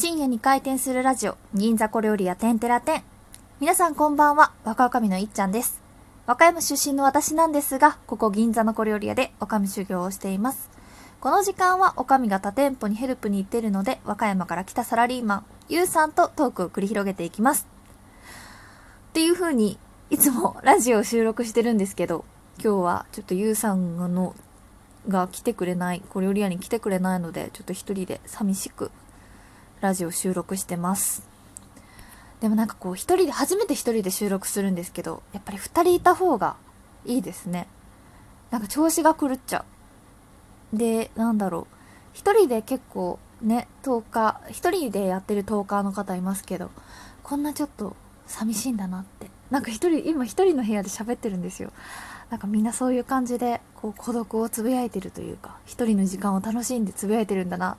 深夜に開店するラジオ、銀座小料理屋てんてら店。皆さんこんばんは、若女将のいっちゃんです。和歌山出身の私なんですが、ここ銀座の小料理屋で女将修行をしています。この時間は女将が他店舗にヘルプに行ってるので、和歌山から来たサラリーマン、ゆうさんとトークを繰り広げていきます。っていう風に、いつも ラジオを収録してるんですけど、今日はちょっとゆうさんのが来てくれない、小料理屋に来てくれないので、ちょっと一人で寂しくラジオ収録してます。でもなんかこう一人で、初めて一人で収録するんですけど、やっぱり二人いた方がいいですね。なんか調子が狂っちゃう。で、なんだろう。一人で結構ね、10日、一人でやってる10日の方いますけど、こんなちょっと寂しいんだなって。なんか一人、今一人の部屋で喋ってるんですよ。なんかみんなそういう感じで、こう孤独をつぶやいてるというか、一人の時間を楽しんでつぶやいてるんだなっ、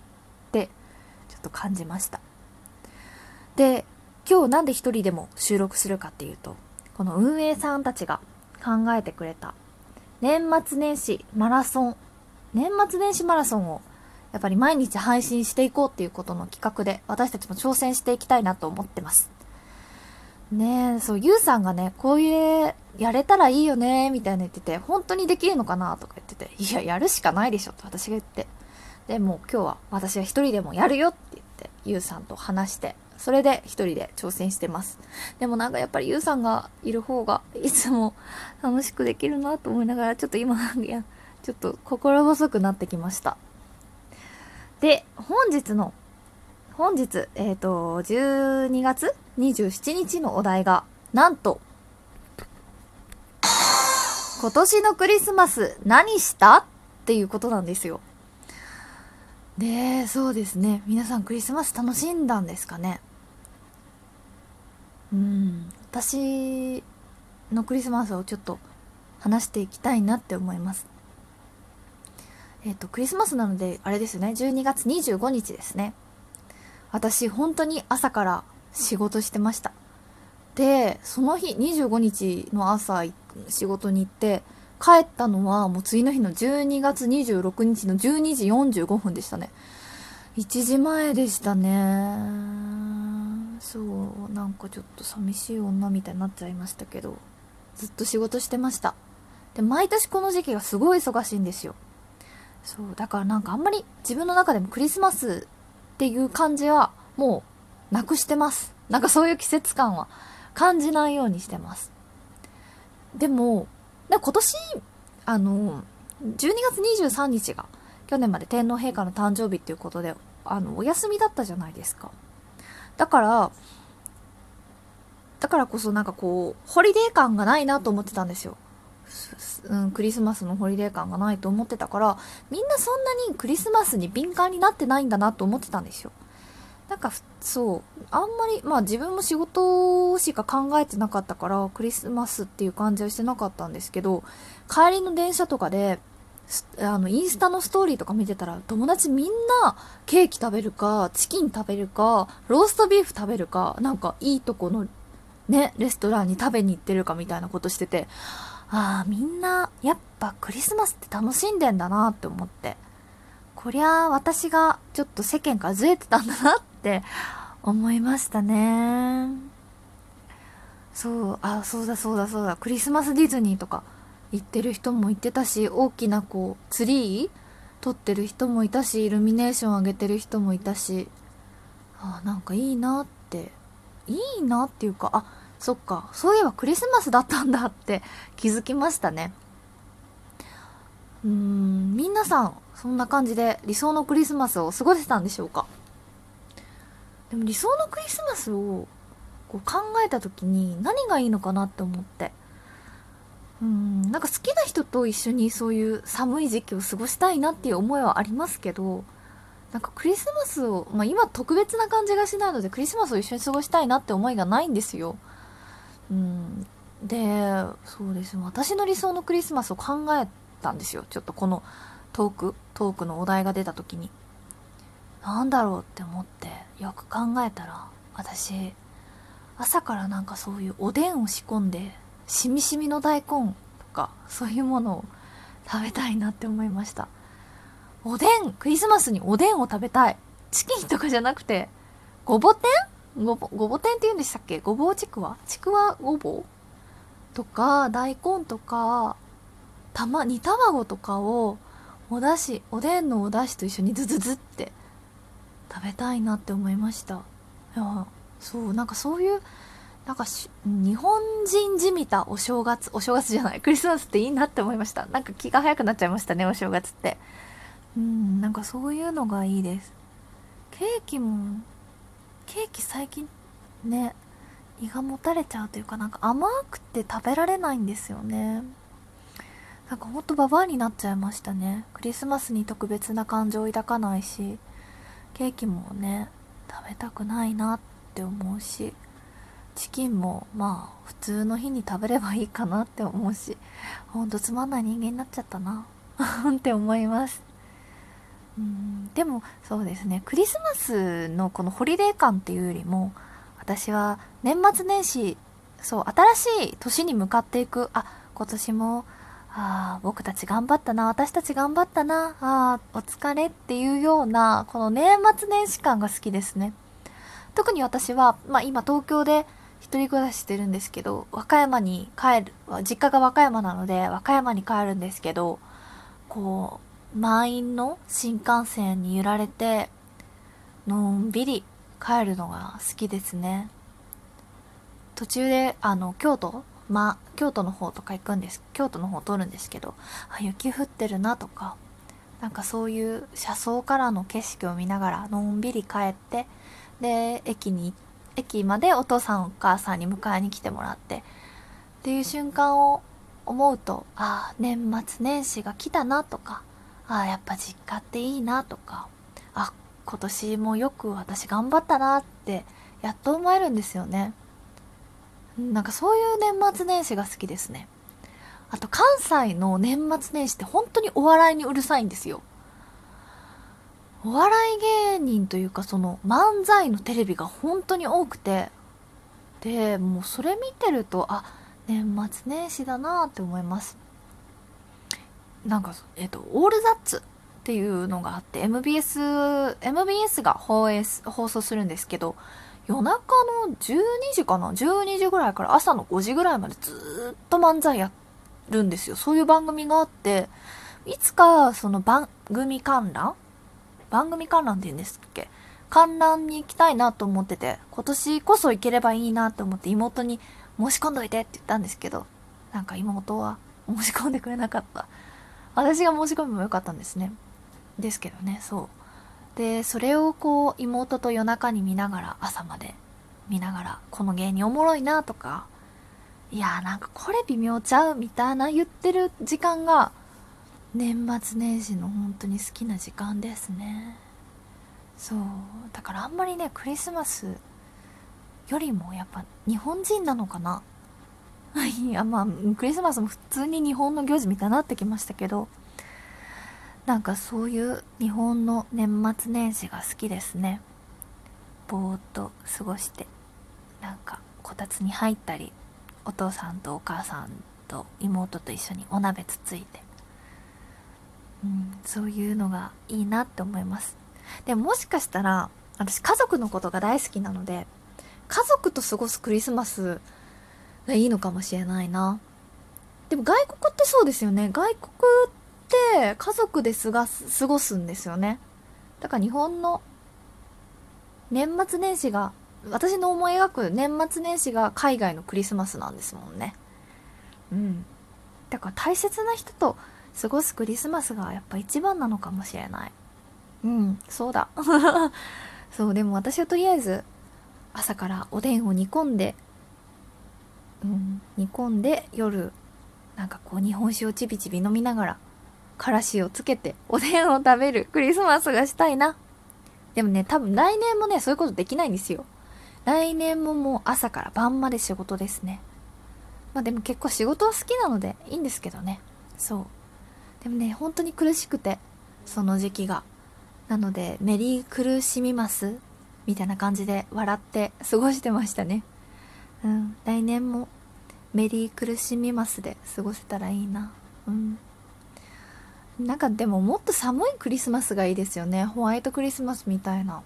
と感じました。で、今日なんで一人でも収録するかっていうと、この運営さんたちが考えてくれた、年末年始マラソン、年末年始マラソンをやっぱり毎日配信していこうっていうことの企画で私たちも挑戦していきたいなと思ってます。ねえ、そう、ゆうさんがね、こういう、やれたらいいよね、みたいな言ってて、本当にできるのかなとか言ってて、いや、やるしかないでしょ、と私が言って。でも今日は私は一人でもやるよっ、ゆうさんと話して、それで一人で挑戦してます。でもなんかやっぱりゆうさんがいる方が、いつも楽しくできるなと思いながら、ちょっと今、いや、ちょっと心細くなってきました。で、本日の、本日、えっ、と、12月27日のお題が、なんと、今年のクリスマス何した？っていうことなんですよ。で、そうですね。皆さんクリスマス楽しんだんですかね？うん。私のクリスマスをちょっと話していきたいなって思います。えっ、と、クリスマスなので、あれですよね。12月25日ですね。私、本当に朝から仕事してました。で、その日、25日の朝、仕事に行って、帰ったのはもう次の日の12月26日の12時45分でしたね。1時前でしたね。そう、なんかちょっと寂しい女みたいになっちゃいましたけど、ずっと仕事してました。で、毎年この時期がすごい忙しいんですよ。そう、だからなんかあんまり自分の中でもクリスマスっていう感じはもうなくしてます。なんかそういう季節感は感じないようにしてます。でも、で今年、あの、12月23日が去年まで天皇陛下の誕生日っていうことで、あの、お休みだったじゃないですか。だから、だからこそなんかこう、ホリデー感がないなと思ってたんですよ。うん、クリスマスのホリデー感がないと思ってたから、みんなそんなにクリスマスに敏感になってないんだなと思ってたんですよ。なんか、そう、あんまり、まあ自分も仕事しか考えてなかったから、クリスマスっていう感じはしてなかったんですけど、帰りの電車とかで、あの、インスタのストーリーとか見てたら、友達みんなケーキ食べるか、チキン食べるか、ローストビーフ食べるか、なんかいいとこのね、レストランに食べに行ってるかみたいなことしてて、ああ、みんな、やっぱクリスマスって楽しんでんだなって思って。こりゃあ、私がちょっと世間からずれてたんだなってって思いましたね。そう、あ、そうだそうだそうだ、クリスマスディズニーとか行ってる人も言ってたし、大きなこう、ツリー撮ってる人もいたし、イルミネーション上げてる人もいたし、あ、なんかいいなって、いいなっていうか、あ、そっか、そういえばクリスマスだったんだって気づきましたね。うーん、皆さん、そんな感じで理想のクリスマスを過ごせたんでしょうか？でも理想のクリスマスをこう考えた時に何がいいのかなって思って。うん、なんか好きな人と一緒にそういう寒い時期を過ごしたいなっていう思いはありますけど、なんかクリスマスを、まあ今特別な感じがしないのでクリスマスを一緒に過ごしたいなって思いがないんですよ。うん、で、そうですね。私の理想のクリスマスを考えたんですよ。ちょっとこのトーク、トークのお題が出た時に。なんだろうって思って、よく考えたら、私、朝からなんかそういうおでんを仕込んで、しみしみの大根とか、そういうものを食べたいなって思いました。おでんクリスマスにおでんを食べたい。チキンとかじゃなくて、ごぼ天？ごぼ、ごぼ天って言うんでしたっけ？ごぼうちくわ？ちくわごぼう？とか、大根とか、たま、煮卵とかを、お出汁、おでんのお出汁と一緒にズズズって食べたいなって思いました。いや、そう、なんかそういう、なんか日本人じみたお正月、お正月じゃない、クリスマスっていいなって思いました。なんか気が早くなっちゃいましたね、お正月って。うん、なんかそういうのがいいです。ケーキも、ケーキ最近ね、胃がもたれちゃうというか、なんか甘くて食べられないんですよね。なんかほんとババアになっちゃいましたね。クリスマスに特別な感情を抱かないし、ケーキもね、食べたくないなって思うし。チキンもまあ普通の日に食べればいいかなって思うしほんとつまんない人間になっちゃったな って思いますうんでもそうですねクリスマスのこのホリデー感っていうよりも私は年末年始そう新しい年に向かっていくあ今年もああ僕たち頑張ったな私たち頑張ったなああお疲れっていうようなこの年末年始感が好きですね特に私は、まあ、今東京で一人暮らししてるんですけど、和歌山に帰る、実家が和歌山なので、和歌山に帰るんですけど、こう、満員の新幹線に揺られて、のんびり帰るのが好きですね。途中で、あの、京都ま、京都の方とか行くんです。京都の方通るんですけど、あ、雪降ってるなとか、なんかそういう車窓からの景色を見ながら、のんびり帰って、で、駅に、駅までお父さんお母さんに迎えに来てもらってっていう瞬間を思うとああ年末年始が来たなとかああやっぱ実家っていいなとかあ今年もよく私頑張ったなってやっと思えるんですよねなんかそういう年末年始が好きですね。あと関西の年末年始って本当にお笑いにうるさいんですよ。お笑い芸人というかその漫才のテレビが本当に多くて。でもうそれ見てるとあ年末年始だなって思います。なんかえっと「オールザッツ」っていうのがあって MBS, MBS が放映放送するんですけど夜中の12時かな？12時ぐらいから朝の5時ぐらいまでずっと漫才やるんですよそういう番組があっていつかその番組観覧？番組観覧って言うんですっけ？観覧に行きたいなと思ってて、今年こそ行ければいいなと思って妹に申し込んどいてって言ったんですけど、なんか妹は申し込んでくれなかった。私が申し込めばよかったんですね。ですけどね、そう。で、それをこう妹と夜中に見ながら朝まで見ながら、この芸人おもろいなとか、いやーなんかこれ微妙ちゃうみたいな言ってる時間が年末年始の本当に好きな時間ですね。そう。だからあんまりねクリスマスよりもやっぱ日本人なのかな。いやまあクリスマスも普通に日本の行事みたいになってきましたけどなんかそういう日本の年末年始が好きですね。ぼーっと過ごしてなんかこたつに入ったりお父さんとお母さんと妹と一緒にお鍋つついて。うん、そういうのがいいなって思います。でももしかしたら私家族のことが大好きなので家族と過ごすクリスマスがいいのかもしれないな。でも外国ってそうですよね。外国って家族で過ごす過ごすんですよね。だから日本の年末年始が私の思い描く年末年始が海外のクリスマスなんですもんね。うん。だから大切な人と過ごすクリスマスがやっぱ一番なのかもしれない。うん。そうだ。そうでも私はとりあえず朝からおでんを煮込んでうん煮込んで夜なんかこう日本酒をちびちび飲みながらからしをつけておでんを食べるクリスマスがしたいな。でもね多分来年もねそういうことできないんですよ。来年ももう朝から晩まで仕事ですね。まあでも結構仕事は好きなのでいいんですけどね。そう。でもね本当に苦しくてその時期が。なのでメリー苦しみますみたいな感じで笑って過ごしてましたね。うん。来年もメリー苦しみますで過ごせたらいいな。うん。なんかでももっと寒いクリスマスがいいですよねホワイトクリスマスみたいな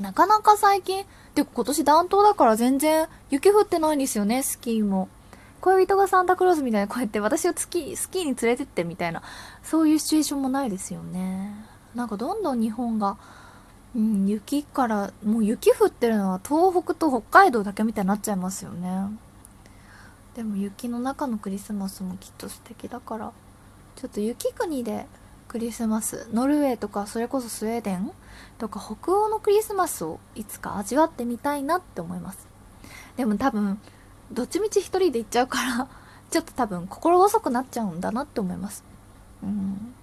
なかなか最近、で、今年暖冬だから全然雪降ってないんですよね、スキーも。恋人がサンタクロースみたいな、こうやって私をスキー、スキーに連れてってみたいな、そういうシチュエーションもないですよね。なんかどんどん日本が、うん、雪から、もう雪降ってるのは東北と北海道だけみたいになっちゃいますよね。でも雪の中のクリスマスもきっと素敵だから、ちょっと雪国でクリスマス、ノルウェーとかそれこそスウェーデンとか北欧のクリスマスをいつか味わってみたいなって思います。でも多分、どっちみち一人で行っちゃうから ちょっと多分心細くなっちゃうんだなって思います。うん。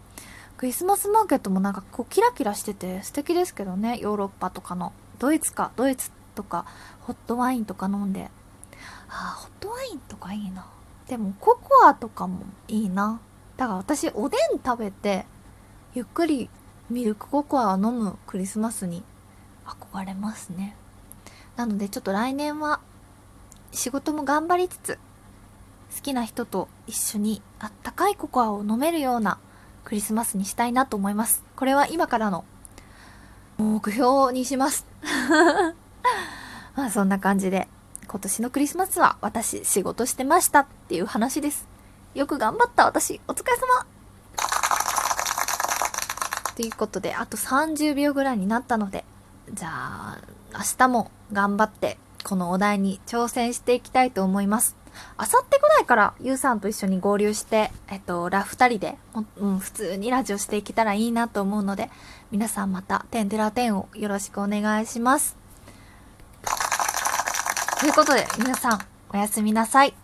クリスマスマーケットもなんかこうキラキラしてて素敵ですけどね、ヨーロッパとかの。ドイツか、ドイツとか、ホットワインとか飲んで。ああ、ホットワインとかいいな。でもココアとかもいいな。だから私おでん食べて、ゆっくりミルクココアを飲むクリスマスに憧れますね。なのでちょっと来年は仕事も頑張りつつ、好きな人と一緒にあったかいココアを飲めるようなクリスマスにしたいなと思います。これは今からの目標にします。まあそんな感じで、今年のクリスマスは私仕事してましたっていう話です。よく頑張った私、お疲れ様ということで、あと30秒ぐらいになったので、じゃあ、明日も頑張って、このお題に挑戦していきたいと思います。あさってぐらいからゆうさんと一緒に合流して、えっと、ラフ二人で、うん、普通にラジオしていけたらいいなと思うので、皆さんまた、テンテラテンをよろしくお願いします。ということで、皆さん、おやすみなさい。